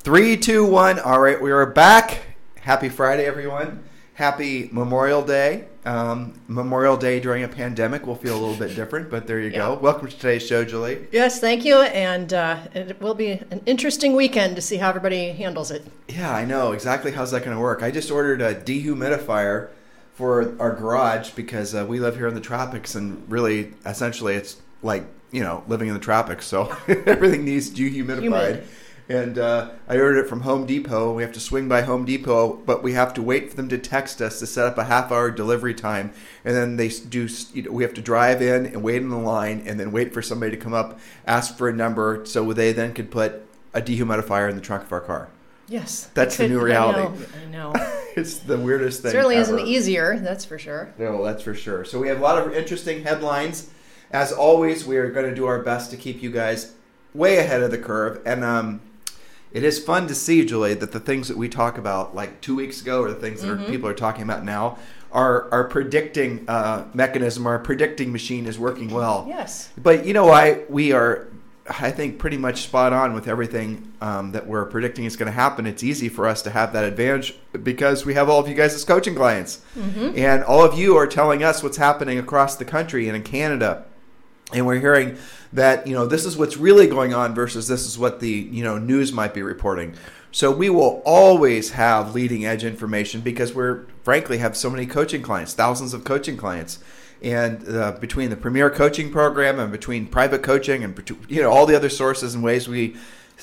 Three, two, one. All right, we are back. Happy Friday, everyone. Happy Memorial Day. Um, Memorial Day during a pandemic will feel a little bit different, but there you Yeah. go. Welcome to today's show, Julie. Yes, thank you, and uh, it will be an interesting weekend to see how everybody handles it. Yeah, I know exactly how's that going to work. I just ordered a dehumidifier for our garage because uh, we live here in the tropics, and really, essentially, it's like you know living in the tropics, so everything needs dehumidified. Humid. And uh, I ordered it from Home Depot. We have to swing by Home Depot, but we have to wait for them to text us to set up a half-hour delivery time, and then they do. You know, we have to drive in and wait in the line, and then wait for somebody to come up, ask for a number, so they then could put a dehumidifier in the trunk of our car. Yes, That's the new reality. I know. I know. it's the weirdest thing. It Certainly isn't easier, that's for sure. No, that's for sure. So we have a lot of interesting headlines. As always, we are going to do our best to keep you guys way ahead of the curve. And um, it is fun to see, Julie, that the things that we talk about like two weeks ago, or the things that are, people are talking about now, our our predicting uh, mechanism, our predicting machine is working well. Yes. But you know why we are, I think, pretty much spot on with everything um, that we're predicting is going to happen. It's easy for us to have that advantage because we have all of you guys as coaching clients, and all of you are telling us what's happening across the country and in Canada, and we're hearing that you know this is what's really going on versus this is what the you know news might be reporting. So we will always have leading edge information because we're frankly have so many coaching clients, thousands of coaching clients, and uh, between the Premier Coaching Program and between private coaching and you know all the other sources and ways we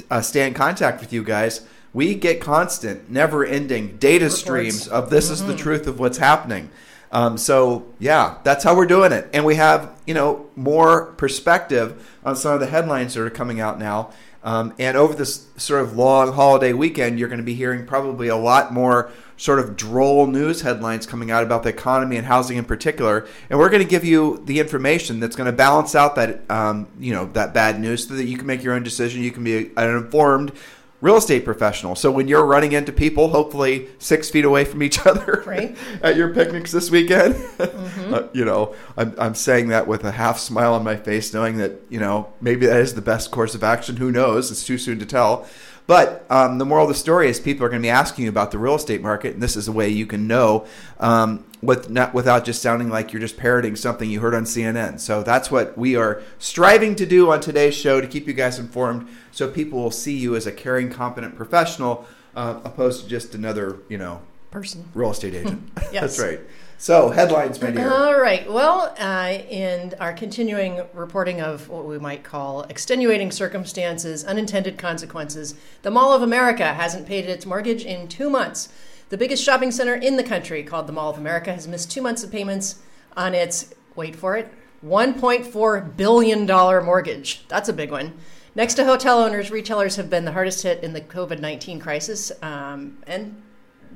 uh, stay in contact with you guys, we get constant, never-ending data Reports. streams of this is the truth of what's happening. Um, so yeah, that's how we're doing it, and we have you know more perspective on some of the headlines that are coming out now. Um, and over this sort of long holiday weekend, you're going to be hearing probably a lot more sort of droll news headlines coming out about the economy and housing in particular. And we're going to give you the information that's going to balance out that um, you know that bad news, so that you can make your own decision. You can be an informed real estate professional. So when you're running into people, hopefully six feet away from each other, Right. at your picnics this weekend, uh, you know, I'm, I'm saying that with a half smile on my face, knowing that you know maybe that is the best course of action. Who knows? It's too soon to tell. But um, the moral of the story is people are going to be asking you about the real estate market, and this is a way you can know um, with not without just sounding like you're just parroting something you heard on CNN. So that's what we are striving to do on today's show to keep you guys informed, so people will see you as a caring, competent professional, uh, opposed to just another, you know, Person. real estate agent. Yes. That's right. So headlines, my dear. All right. Well, uh, in our continuing reporting of what we might call extenuating circumstances, unintended consequences, the Mall of America hasn't paid its mortgage in two months. The biggest shopping center in the country, called the Mall of America, has missed two months of payments on its, wait for it, $1.4 billion mortgage. That's a big one. Next to hotel owners, retailers have been the hardest hit in the COVID 19 crisis. Um, and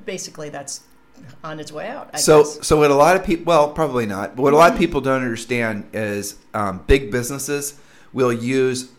basically, that's on its way out. I So, guess. so what a lot of people, well, probably not, but what a lot of people don't understand is um, big businesses will use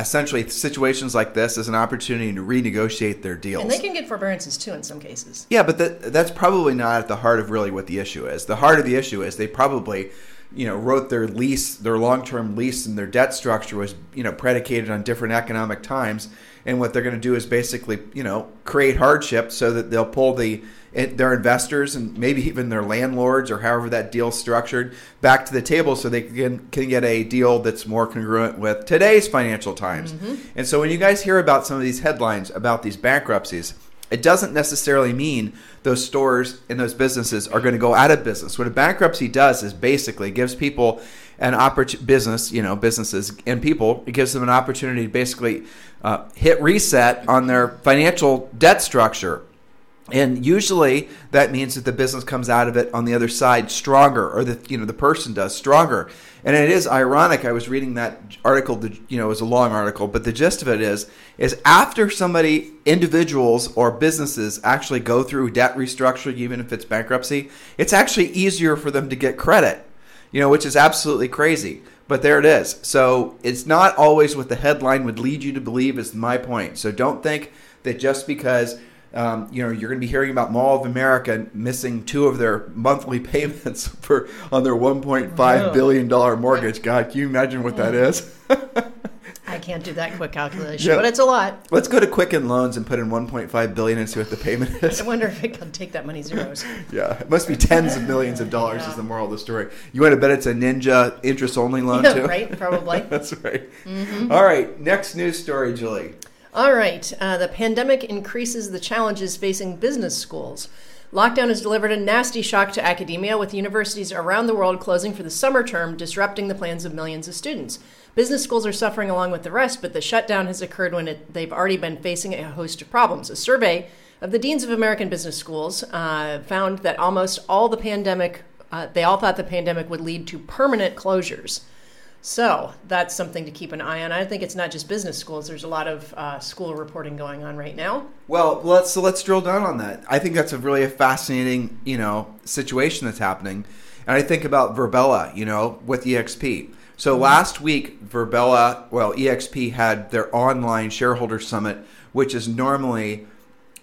essentially situations like this as an opportunity to renegotiate their deals. And they can get forbearances too in some cases. Yeah, but that, that's probably not at the heart of really what the issue is. The heart of the issue is they probably, you know, wrote their lease, their long-term lease, and their debt structure was, you know, predicated on different economic times. And what they're going to do is basically, you know, create hardship so that they'll pull the eh, their investors and maybe even their landlords or however that deal's structured back to the table so they can can get a deal that's more congruent with today's financial times. Mm-hmm. And so when you guys hear about some of these headlines about these bankruptcies, it doesn't necessarily mean those stores and those businesses are going to go out of business. What a bankruptcy does is basically gives people an opportunity, business, you know, businesses and people, it gives them an opportunity to basically uh, hit reset on their financial debt structure. and usually that means that the business comes out of it on the other side stronger or the you know the person does stronger and it is ironic i was reading that article that you know it was a long article but the gist of it is is after somebody individuals or businesses actually go through debt restructuring even if it's bankruptcy it's actually easier for them to get credit you know which is absolutely crazy but there it is so it's not always what the headline would lead you to believe is my point so don't think that just because um, you know, you're going to be hearing about Mall of America missing two of their monthly payments for on their 1.5 billion dollar mortgage. God, can you imagine what that is? I can't do that quick calculation, yeah. but it's a lot. Let's go to Quicken Loans and put in 1.5 billion and see what the payment is. I wonder if it can take that many zeros. yeah, it must be tens of millions of dollars. Yeah. Is the moral of the story? You want to bet it's a Ninja interest only loan yeah, too? Right, probably. That's right. Mm-hmm. All right, next news story, Julie. All right. Uh, the pandemic increases the challenges facing business schools. Lockdown has delivered a nasty shock to academia, with universities around the world closing for the summer term, disrupting the plans of millions of students. Business schools are suffering along with the rest, but the shutdown has occurred when it, they've already been facing a host of problems. A survey of the deans of American business schools uh, found that almost all the pandemic, uh, they all thought the pandemic would lead to permanent closures. So that's something to keep an eye on. I think it's not just business schools. There's a lot of uh, school reporting going on right now. Well, let's so let's drill down on that. I think that's a really a fascinating, you know, situation that's happening. And I think about Virbela, you know, with EXP. So last week, Virbela, well, EXP had their online shareholder summit, which is normally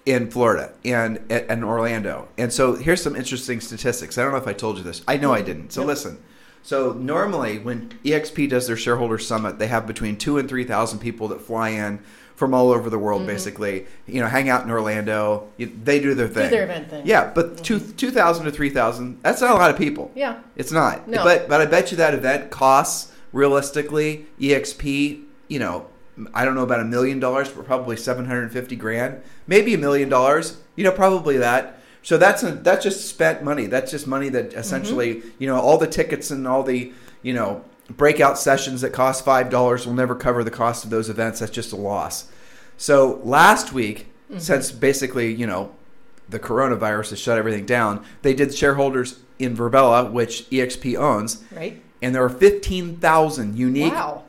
in Florida and in Orlando. And so here's some interesting statistics. I don't know if I told you this. I know I didn't. So yep. listen. So normally, when EXP does their shareholder summit, they have between two and three thousand people that fly in from all over the world, mm-hmm. basically. You know, hang out in Orlando. They do their thing. Do their event thing. Yeah, but mm-hmm. two two thousand to three thousand. That's not a lot of people. Yeah, it's not. No. But but I bet you that event costs realistically EXP. You know, I don't know about a million dollars, but probably seven hundred and fifty grand, maybe a million dollars. You know, probably that. So that's a, that's just spent money. That's just money that essentially, mm-hmm. you know, all the tickets and all the, you know, breakout sessions that cost five dollars will never cover the cost of those events. That's just a loss. So last week, mm-hmm. since basically, you know, the coronavirus has shut everything down, they did shareholders in Virbela, which EXP owns. Right. And there are fifteen thousand unique. Wow.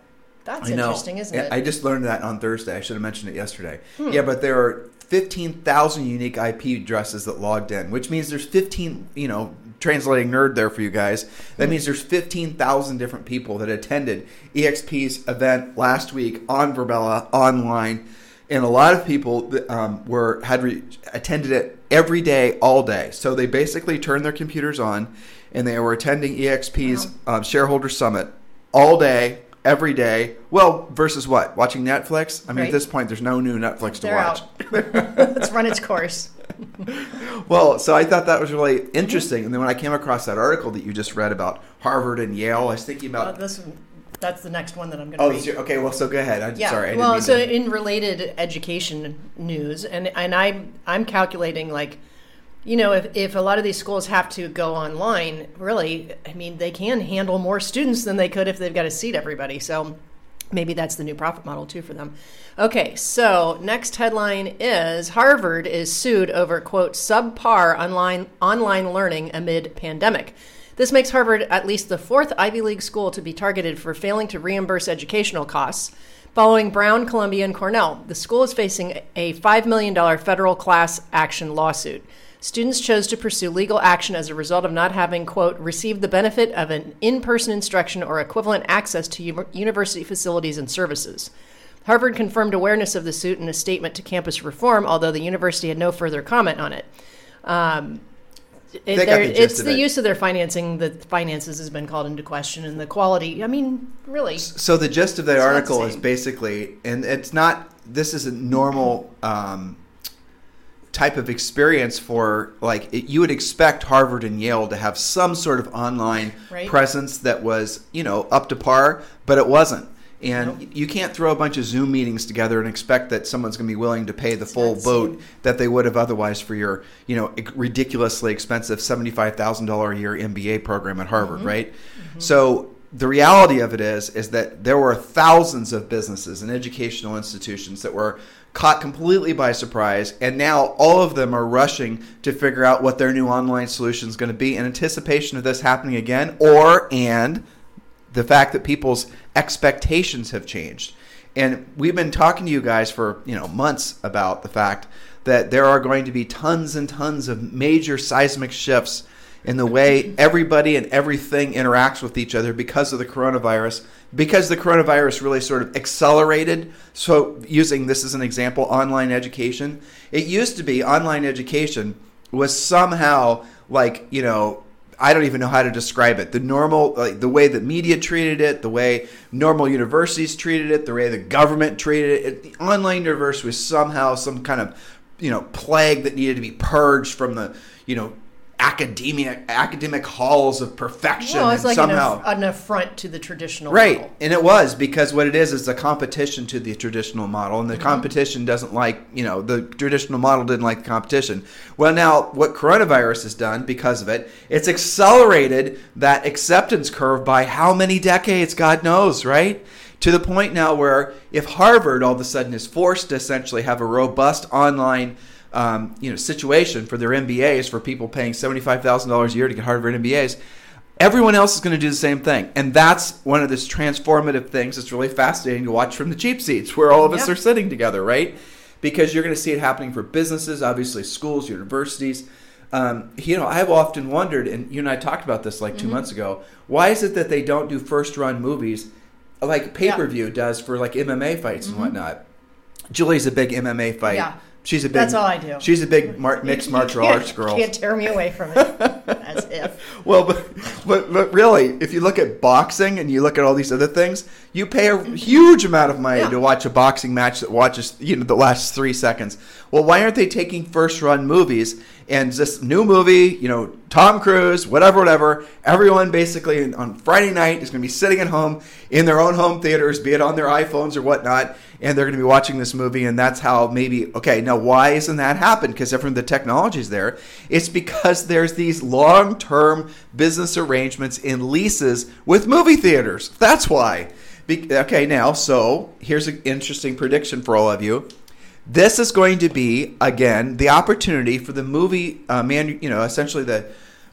That's interesting, isn't it? I just learned that on Thursday. I should have mentioned it yesterday. Hmm. Yeah, but there are 15,000 unique IP addresses that logged in, which means there's 15, you know, translating nerd there for you guys. That means there's 15,000 different people that attended EXP's event last week on Virbela online. And a lot of people um, were had re- attended it every day, all day. So they basically turned their computers on, and they were attending EXP's wow. um, shareholder summit all day, every day. Well, versus what? Watching Netflix? I mean, right. at this point, there's no new Netflix They're to watch. Let's run its course. well, so I thought that was really interesting. And then when I came across that article that you just read about Harvard and Yale, I was thinking about. Uh, this, that's the next one that I'm going to. Oh, okay. Well, so go ahead. I'm yeah. sorry. well, so to... in related education news, and and I I'm calculating like you know, if, if a lot of these schools have to go online, really, I mean, they can handle more students than they could if they've got to seat everybody. So maybe that's the new profit model too for them. Okay, so next headline is Harvard is sued over quote subpar online online learning amid pandemic. This makes Harvard at least the fourth Ivy League school to be targeted for failing to reimburse educational costs. Following Brown, Columbia, and Cornell, the school is facing a $5 million federal class action lawsuit. Students chose to pursue legal action as a result of not having, quote, received the benefit of an in person instruction or equivalent access to u- university facilities and services. Harvard confirmed awareness of the suit in a statement to Campus Reform, although the university had no further comment on it. Um, it, the it's the it. use of their financing. The finances has been called into question, and the quality. I mean, really. So the gist of the article is basically, and it's not. This is a normal um, type of experience for like it, you would expect Harvard and Yale to have some sort of online right. presence that was you know up to par, but it wasn't. And nope. you can't throw a bunch of Zoom meetings together and expect that someone's going to be willing to pay the full boat that they would have otherwise for your, you know, ridiculously expensive seventy-five thousand dollar a year MBA program at Harvard, mm-hmm. right? Mm-hmm. So the reality of it is is that there were thousands of businesses and educational institutions that were caught completely by surprise, and now all of them are rushing to figure out what their new online solution is going to be in anticipation of this happening again, or and the fact that people's expectations have changed. And we've been talking to you guys for you know months about the fact that there are going to be tons and tons of major seismic shifts in the way everybody and everything interacts with each other because of the coronavirus because the coronavirus really sort of accelerated so using this as an example online education it used to be online education was somehow like you know I don't even know how to describe it. The normal, like the way the media treated it, the way normal universities treated it, the way the government treated it. The online universe was somehow some kind of, you know, plague that needed to be purged from the, you know, academia academic halls of perfection. Well, it's like somehow, an, an affront to the traditional Right, model. and it was because what it is is a competition to the traditional model, and the Mm-hmm. competition doesn't like you know the traditional model didn't like the competition. Well, now what coronavirus has done because of it, it's accelerated that acceptance curve by how many decades? God knows, right? To the point now where if Harvard all of a sudden is forced to essentially have a robust online um, you know situation for their MBAs for people paying seventy five thousand dollars a year to get Harvard MBAs. Everyone else is going to do the same thing, and that's one of this transformative things. that's really fascinating to watch from the cheap seats, where all of us Yeah. are sitting together, right? Because you're going to see it happening for businesses, obviously schools, universities. Um, you know, I've often wondered, and you and I talked about this like 2 Mm-hmm. months ago. Why is it that they don't do first run movies like pay per view does for like MMA fights and whatnot? Julie's a big MMA fight. Mm-hmm. Yeah. She's a big. That's all I do. She's a big mar- mixed martial arts girl. She can't tear me away from it. As if. Well, but, but but really, if you look at boxing and you look at all these other things, you pay a mm-hmm. huge amount of money Yeah. to watch a boxing match that watches you know the last three seconds. Well, why aren't they taking first run movies and this new movie? You know, Tom Cruise, whatever, whatever. Everyone basically on Friday night is going to be sitting at home in their own home theaters, be it on their iPhones or whatnot, and they're going to be watching this movie. And that's how maybe okay. Now, why isn't that happen? Because everyone the technology's there. It's because there's these long term business arrangements in leases with movie theaters. That's why. Be- okay, now, so here's an interesting prediction for all of you. This is going to be again the opportunity for the movie uh, man. You know, essentially the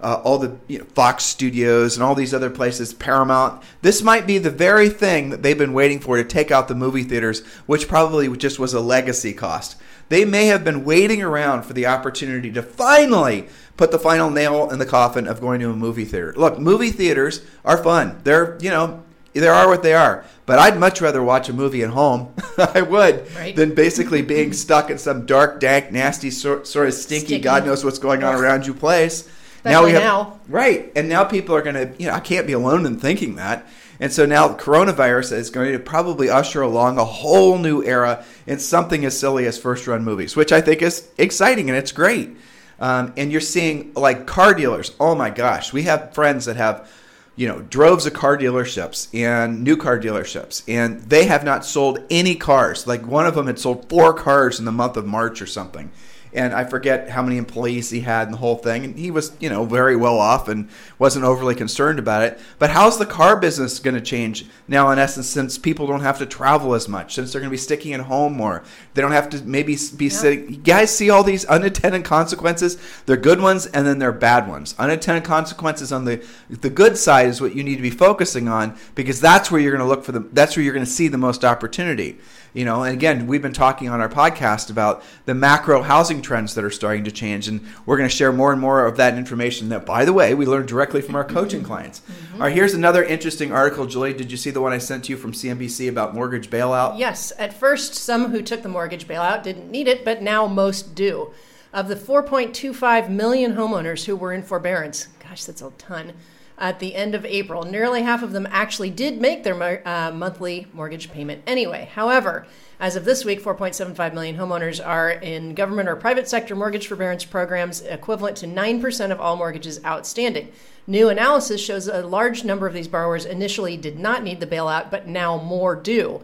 uh, all the you know, Fox Studios and all these other places, Paramount. This might be the very thing that they've been waiting for to take out the movie theaters, which probably just was a legacy cost. They may have been waiting around for the opportunity to finally put the final nail in the coffin of going to a movie theater. Look, movie theaters are fun. They're you know they are what they are. But I'd much rather watch a movie at home. I would Right. than basically being stuck in some dark, dank, nasty, sort, sort of stinky, Sticky. God knows what's going on around you place. Especially now we have now. right, and now people are going to. You know, I can't be alone in thinking that. And so now coronavirus is going to probably usher along a whole new era in something as silly as first run movies, which I think is exciting and it's great. Um, and you're seeing like car dealers. Oh my gosh, we have friends that have you know, droves of car dealerships and new car dealerships, and they have not sold any cars. Like one of them had sold four cars in the month of March or something. And I forget how many employees he had and the whole thing. And he was, you know, very well off and wasn't overly concerned about it. But how's the car business going to change now, in essence, since people don't have to travel as much, since they're going to be sticking at home more? They don't have to maybe be sitting. You guys see all these unintended consequences? They're good ones and then they're bad ones. Unintended consequences on the the good side is what you need to be focusing on because that's where you're going to look for the that's where you're going to see the most opportunity. You know, and again, we've been talking on our podcast about the macro housing trends that are starting to change, and we're going to share more and more of that information. That, by the way, we learned directly from our coaching clients. Mm-hmm. All right, here's another interesting article, Julie. Did you see the one I sent you from CNBC about mortgage bailout? Yes, at first, some who took the mortgage bailout didn't need it, but now most do. Of the 4.25 million homeowners who were in forbearance, gosh, that's a ton, at the end of April, nearly half of them actually did make their uh, monthly mortgage payment anyway. However, as of this week, 4.75 million homeowners are in government or private sector mortgage forbearance programs, equivalent to 9% of all mortgages outstanding. New analysis shows a large number of these borrowers initially did not need the bailout, but now more do.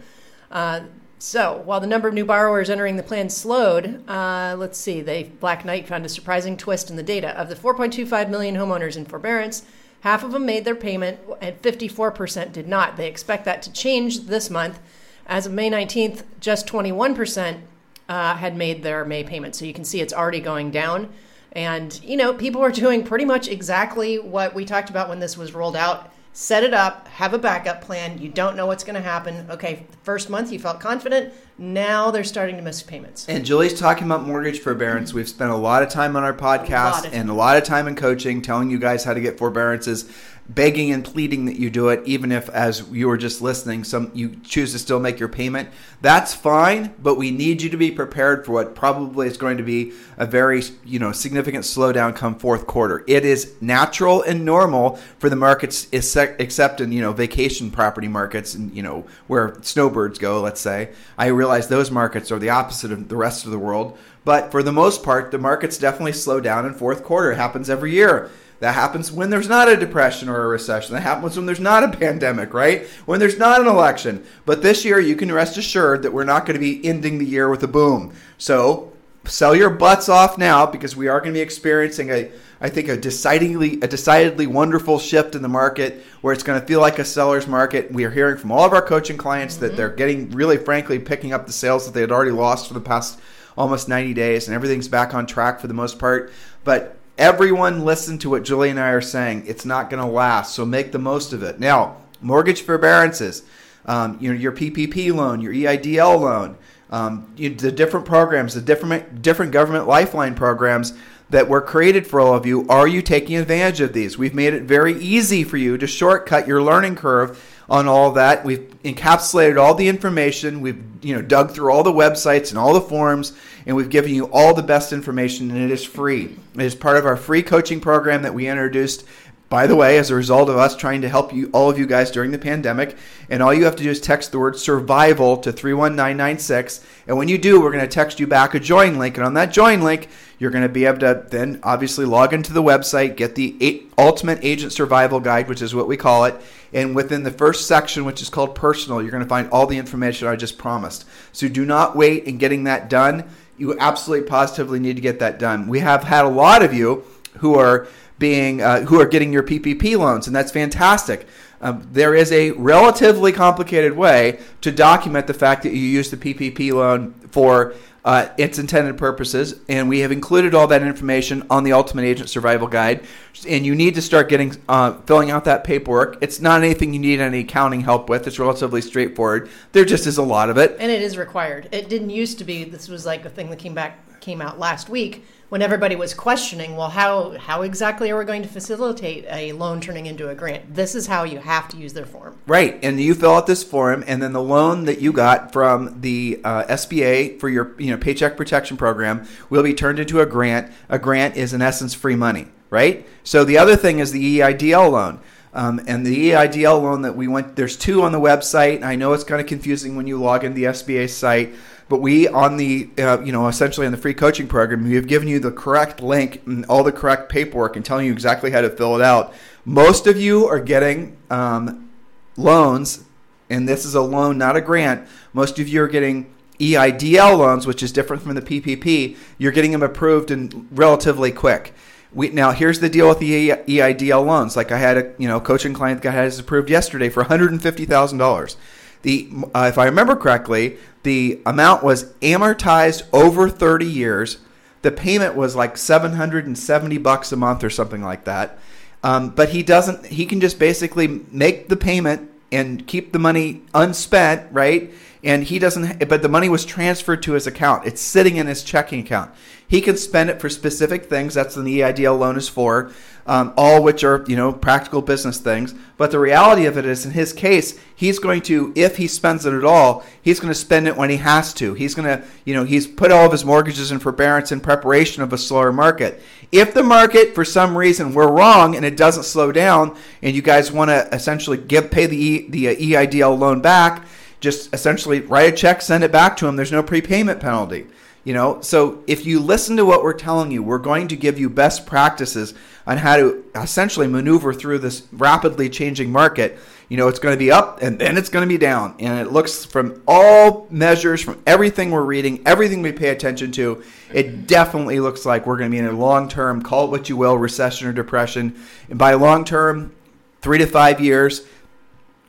Uh, so, while the number of new borrowers entering the plan slowed, uh, let's see, they Black Knight found a surprising twist in the data. Of the 4.25 million homeowners in forbearance, half of them made their payment and 54% did not. They expect that to change this month. As of May 19th, just 21% uh, had made their May payment. So you can see it's already going down. And, you know, people are doing pretty much exactly what we talked about when this was rolled out. Set it up, have a backup plan. You don't know what's going to happen. Okay, first month you felt confident. Now they're starting to miss payments. And Julie's talking about mortgage forbearance. We've spent a lot of time on our podcast of and a lot of time in coaching telling you guys how to get forbearances begging and pleading that you do it, even if, as you were just listening, some you choose to still make your payment. That's fine, but we need you to be prepared for what probably is going to be a very, you know, significant slowdown come fourth quarter. It is natural and normal for the markets, except in you know vacation property markets and you know where snowbirds go. Let's say I realize those markets are the opposite of the rest of the world. But for the most part, the markets definitely slow down in fourth quarter. It happens every year. That happens when there's not a depression or a recession. That happens when there's not a pandemic, right? When there's not an election. But this year, you can rest assured that we're not going to be ending the year with a boom. So sell your butts off now because we are going to be experiencing a, I think, a decidedly, a decidedly wonderful shift in the market where it's going to feel like a seller's market. We are hearing from all of our coaching clients mm-hmm. that they're getting really, frankly, picking up the sales that they had already lost for the past almost 90 days, and everything's back on track for the most part. But Everyone listen to what Julie and I are saying. It's not going to last, so make the most of it. Now, mortgage forbearances, um, you know, your PPP loan, your EIDL loan, um, you, the different programs, the different different government lifeline programs that were created for all of you. Are you taking advantage of these? We've made it very easy for you to shortcut your learning curve on all that. We've encapsulated all the information. We've you know dug through all the websites and all the forums, and we've given you all the best information, and it is free. It is part of our free coaching program that we introduced. By the way, as a result of us trying to help you, all of you guys during the pandemic, and all you have to do is text the word survival to 31996. And when you do, we're going to text you back a join link. And on that join link, you're going to be able to then obviously log into the website, get the Ultimate Agent Survival Guide, which is what we call it. And within the first section, which is called Personal, you're going to find all the information I just promised. So do not wait in getting that done. You absolutely positively need to get that done. We have had a lot of you who are being uh, who are getting your PPP loans, and that's fantastic. Um, there is a relatively complicated way to document the fact that you use the PPP loan for uh, its intended purposes, and we have included all that information on the Ultimate Agent Survival Guide. And you need to start getting uh, filling out that paperwork. It's not anything you need any accounting help with. It's relatively straightforward. There just is a lot of it, and it is required. It didn't used to be. This was like a thing that came back came out last week when everybody was questioning, well, how how exactly are we going to facilitate a loan turning into a grant? This is how you have to use their form. Right, and you fill out this form, and then the loan that you got from the uh, SBA for your you know Paycheck Protection Program will be turned into a grant. A grant is in essence free money, right? So the other thing is the EIDL loan. Um, and the EIDL loan that we went, there's two on the website. I know it's kind of confusing when you log into the SBA site. But we, on the, uh, you know, essentially on the free coaching program, we have given you the correct link and all the correct paperwork and telling you exactly how to fill it out. Most of you are getting um, loans, and this is a loan, not a grant. Most of you are getting EIDL loans, which is different from the PPP. You're getting them approved and relatively quick. We, now here's the deal with the EIDL loans. Like I had a you know coaching client that had his approved yesterday for one hundred and fifty thousand dollars. The uh, if I remember correctly, the amount was amortized over 30 years. The payment was like 770 bucks a month or something like that. Um, but he doesn't. He can just basically make the payment and keep the money unspent, right? And he doesn't. But the money was transferred to his account. It's sitting in his checking account. He can spend it for specific things. That's what the EIDL loan is for um, all which are you know practical business things. But the reality of it is, in his case, he's going to, if he spends it at all, he's going to spend it when he has to. He's going to, you know, he's put all of his mortgages in forbearance in preparation of a slower market. If the market, for some reason, we're wrong and it doesn't slow down, and you guys want to essentially give pay the e, the EIDL loan back, just essentially write a check, send it back to him. There's no prepayment penalty. You know, so if you listen to what we're telling you, we're going to give you best practices on how to essentially maneuver through this rapidly changing market. You know, it's going to be up and then it's going to be down. And it looks from all measures, from everything we're reading, everything we pay attention to, it definitely looks like we're going to be in a long term, call it what you will, recession or depression. And by long term, three to five years,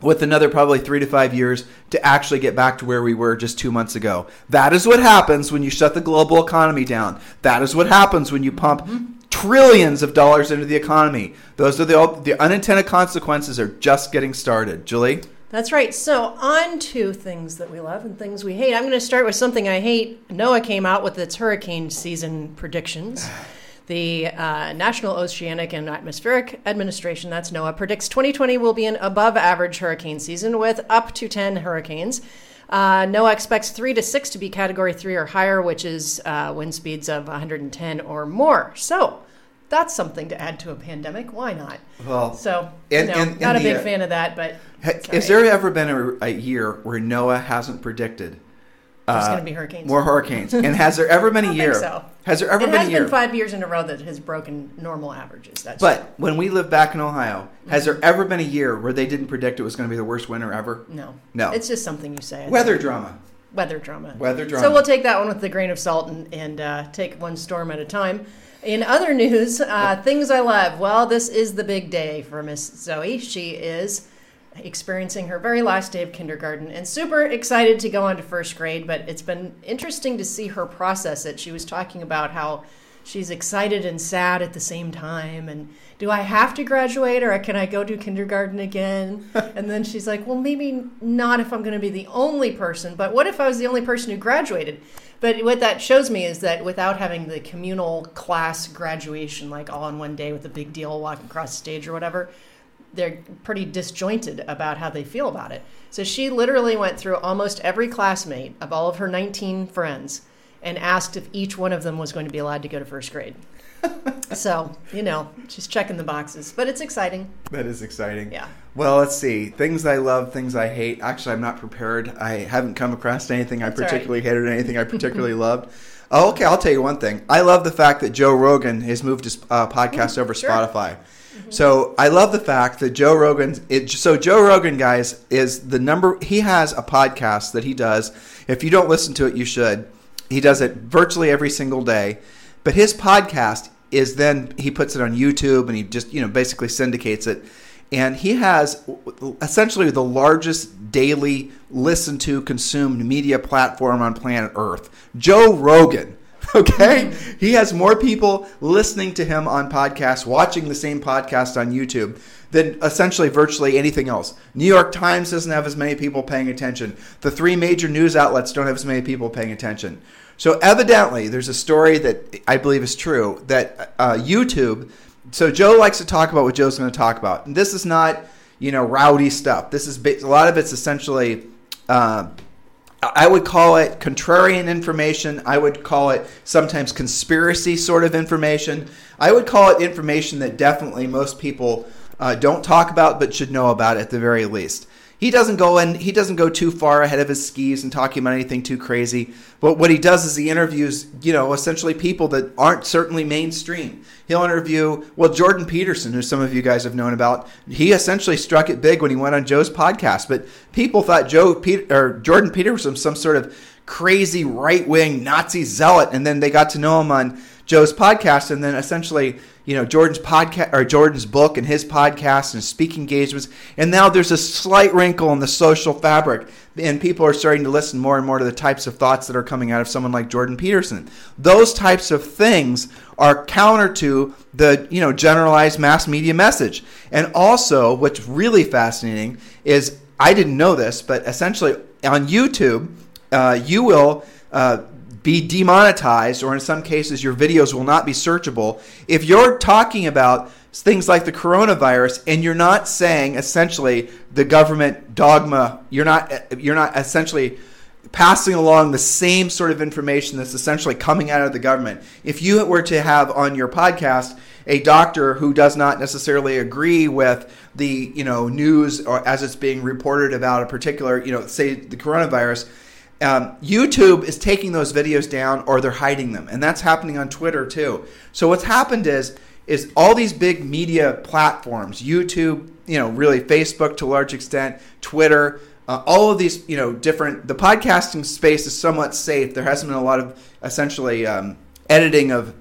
with another probably three to five years to actually get back to where we were just two months ago. That is what happens when you shut the global economy down. That is what happens when you pump trillions of dollars into the economy. Those are the the unintended consequences are just getting started. Julie. That's right. So, on to things that we love and things we hate. I'm going to start with something I hate. NOAA came out with its hurricane season predictions. The uh, National Oceanic and Atmospheric Administration, that's NOAA, predicts 2020 will be an above average hurricane season with up to 10 hurricanes. Uh, NOAA expects three to six to be category three or higher, which is uh, wind speeds of 110 or more. So, that's something to add to a pandemic. Why not? Well, so and- you know, and- not a big the, uh, fan of that, but Ha- Has there ever been a, a year where NOAA hasn't predicted There's uh, going to be hurricanes. more hurricanes? and has there ever been a year? think so. Has there ever it been has a year? been five years in a row that has broken normal averages. That's But when we lived back in Ohio, has there ever been a year where they didn't predict it was going to be the worst winter ever? no, No. It's just something you say. I Weather think. drama. weather drama. Weather drama. So we'll take that one with a grain of salt and, and uh, take one storm at a time. In other news, uh, things I love. Well, this is the big day for Miss Zoe. She is experiencing her very last day of kindergarten and super excited to go on to first grade. But it's been interesting to see her process it. She was talking about how she's excited and sad at the same time and do i have to graduate or can i go to kindergarten again and then she's like well maybe not if i'm going to be the only person but what if i was the only person who graduated but what that shows me is that without having the communal class graduation like all in one day with a big deal walking across the stage or whatever they're pretty disjointed about how they feel about it. So she literally went through almost every classmate of all of her 19 friends and asked if each one of them was going to be allowed to go to first grade. so, you know, she's checking the boxes, but it's exciting. That is exciting. Yeah. Well, let's see. Things I love, things I hate. Actually, I'm not prepared. I haven't come across anything I That's right. particularly hated, anything I particularly loved. Oh, okay, I'll tell you one thing. I love the fact that Joe Rogan has moved his uh, podcast over Mm, sure. Spotify. Mm-hmm. So I love the fact that Joe Rogan. It, so Joe Rogan, guys, is the number. He has a podcast that he does. If you don't listen to it, you should. He does it virtually every single day. But his podcast is then he puts it on YouTube and he just you know basically syndicates it. And he has essentially the largest daily listened to consumed media platform on planet Earth. Joe Rogan. Okay? He has more people listening to him on podcasts, watching the same podcast on YouTube than essentially virtually anything else. New York Times doesn't have as many people paying attention. The three major news outlets don't have as many people paying attention. So evidently, there's a story that I believe is true that uh, YouTube. So Joe likes to talk about what Joe's going to talk about, and this is not you know rowdy stuff. This is a lot of it's essentially. Uh, I would call it contrarian information. I would call it sometimes conspiracy sort of information. I would call it information that definitely most people uh, don't talk about but should know about at the very least. He doesn't go in. He doesn't go too far ahead of his skis and talking about anything too crazy. But what he does is he interviews, you know, essentially people that aren't certainly mainstream. He'll interview, well, Jordan Peterson, who some of you guys have known about. He essentially struck it big when he went on Joe's podcast. But people thought Joe Pete, or Jordan Peterson was some sort of crazy right wing Nazi zealot, and then they got to know him on Joe's podcast, and then essentially, you know, Jordan's podcast or Jordan's book and his podcast and speaking engagements, and now there's a slight wrinkle in the social fabric, and people are starting to listen more and more to the types of thoughts that are coming out of someone like Jordan Peterson. Those types of things are counter to the you know generalized mass media message, and also what's really fascinating is I didn't know this, but essentially on YouTube, uh, you will. Uh, be demonetized, or in some cases, your videos will not be searchable. If you're talking about things like the coronavirus and you're not saying essentially the government dogma, you're not you're not essentially passing along the same sort of information that's essentially coming out of the government. If you were to have on your podcast a doctor who does not necessarily agree with the you know news or as it's being reported about a particular you know say the coronavirus um, YouTube is taking those videos down or they're hiding them, and that's happening on Twitter too. So what's happened is is all these big media platforms, YouTube, you know, really Facebook to a large extent, Twitter, uh, all of these, you know, different. The podcasting space is somewhat safe. There hasn't been a lot of essentially um, editing of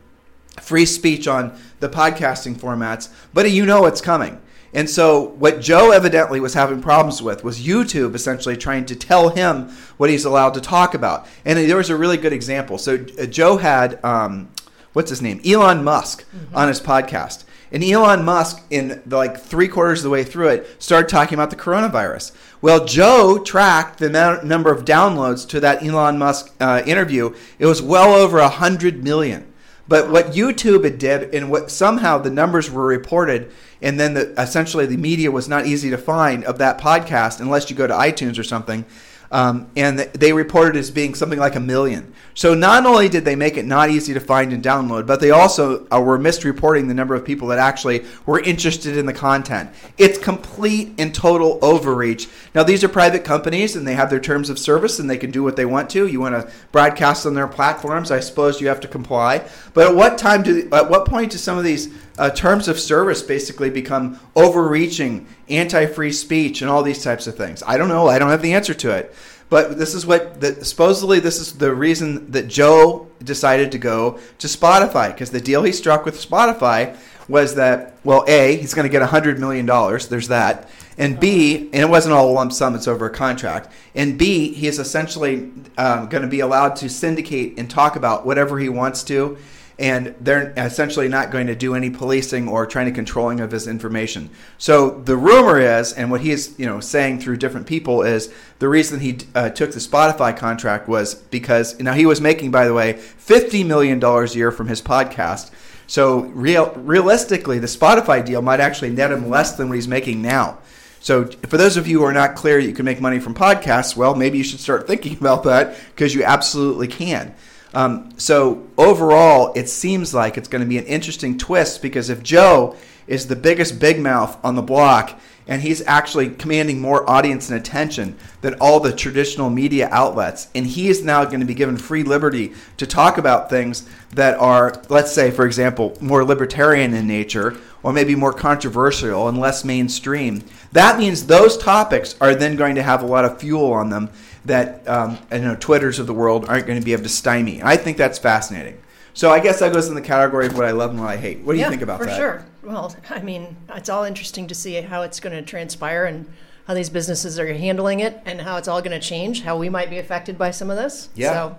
free speech on the podcasting formats, but you know it's coming. And so, what Joe evidently was having problems with was YouTube essentially trying to tell him what he's allowed to talk about. And there was a really good example. So, uh, Joe had, um, what's his name? Elon Musk mm-hmm. on his podcast. And Elon Musk, in the, like three quarters of the way through it, started talking about the coronavirus. Well, Joe tracked the number of downloads to that Elon Musk uh, interview. It was well over a hundred million. But what YouTube had did, and what somehow the numbers were reported, and then the, essentially the media was not easy to find of that podcast unless you go to iTunes or something. Um, and they reported as being something like a million. So not only did they make it not easy to find and download, but they also uh, were misreporting the number of people that actually were interested in the content. It's complete and total overreach. Now these are private companies and they have their terms of service and they can do what they want to. You want to broadcast on their platforms, I suppose you have to comply. But at what time do at what point do some of these uh, terms of service basically become overreaching, anti-free speech, and all these types of things. I don't know. I don't have the answer to it. But this is what the, supposedly this is the reason that Joe decided to go to Spotify because the deal he struck with Spotify was that well, a he's going to get hundred million dollars. There's that, and B, and it wasn't all a lump sum; it's over a contract. And B, he is essentially um, going to be allowed to syndicate and talk about whatever he wants to and they're essentially not going to do any policing or trying to controlling of his information. So the rumor is, and what he's you know saying through different people is the reason he uh, took the Spotify contract was because now he was making, by the way, fifty million dollars a year from his podcast. So real, realistically, the Spotify deal might actually net him less than what he's making now. So, for those of you who are not clear you can make money from podcasts, well, maybe you should start thinking about that because you absolutely can. Um, so overall, it seems like it's going to be an interesting twist because if Joe is the biggest big mouth on the block and he's actually commanding more audience and attention than all the traditional media outlets, and he is now going to be given free liberty to talk about things that are, let's say, for example, more libertarian in nature or maybe more controversial and less mainstream. That means those topics are then going to have a lot of fuel on them that um, you know Twitters of the world aren't going to be able to stymie. I think that's fascinating. So I guess that goes in the category of what I love and what I hate. What do yeah, you think about for that? For sure. Well, I mean, it's all interesting to see how it's going to transpire and how these businesses are handling it and how it's all going to change, how we might be affected by some of this. Yeah. So,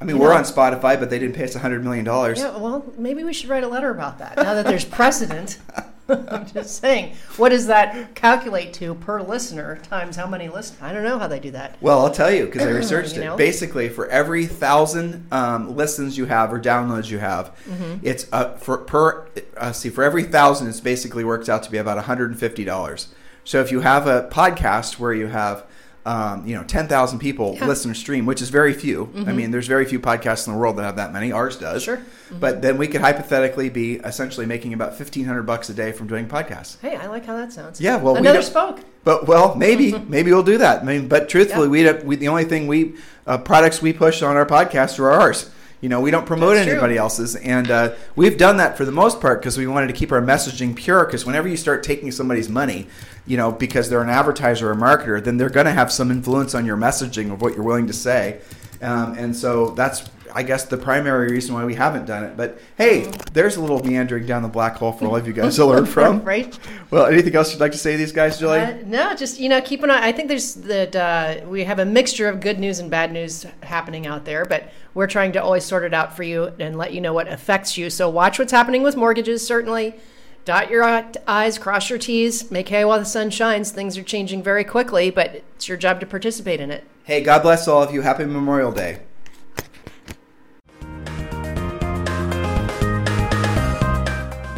I mean, we're know, on Spotify, but they didn't pay us $100 million. Yeah, well, maybe we should write a letter about that now that there's precedent. I'm just saying, what does that calculate to per listener times how many listen? I don't know how they do that. Well, I'll tell you because I researched you know? it. Basically, for every thousand um, listens you have or downloads you have, mm-hmm. it's uh, for per. Uh, see, for every thousand, it's basically works out to be about 150 dollars. So if you have a podcast where you have um, you know, 10,000 people yeah. listen to stream, which is very few. Mm-hmm. I mean, there's very few podcasts in the world that have that many. Ours does. Sure. Mm-hmm. But then we could hypothetically be essentially making about 1500 bucks a day from doing podcasts. Hey, I like how that sounds. Yeah, well, another we spoke. But well, maybe maybe we'll do that. I mean, but truthfully, yeah. we, we the only thing we uh, products we push on our podcast are ours. You know, we don't promote That's anybody true. else's, and uh, we've done that for the most part because we wanted to keep our messaging pure. Because whenever you start taking somebody's money, you know, because they're an advertiser or a marketer, then they're going to have some influence on your messaging of what you're willing to say. Um, and so that's I guess the primary reason why we haven't done it. But hey, there's a little meandering down the black hole for all of you guys to learn from. right. Well, anything else you'd like to say to these guys, Julie? Uh, no, just you know, keep an eye. I think there's that uh, we have a mixture of good news and bad news happening out there, but we're trying to always sort it out for you and let you know what affects you. So watch what's happening with mortgages. Certainly, dot your I's, cross your T's, make hay while the sun shines. Things are changing very quickly, but it's your job to participate in it. Hey, God bless all of you. Happy Memorial Day.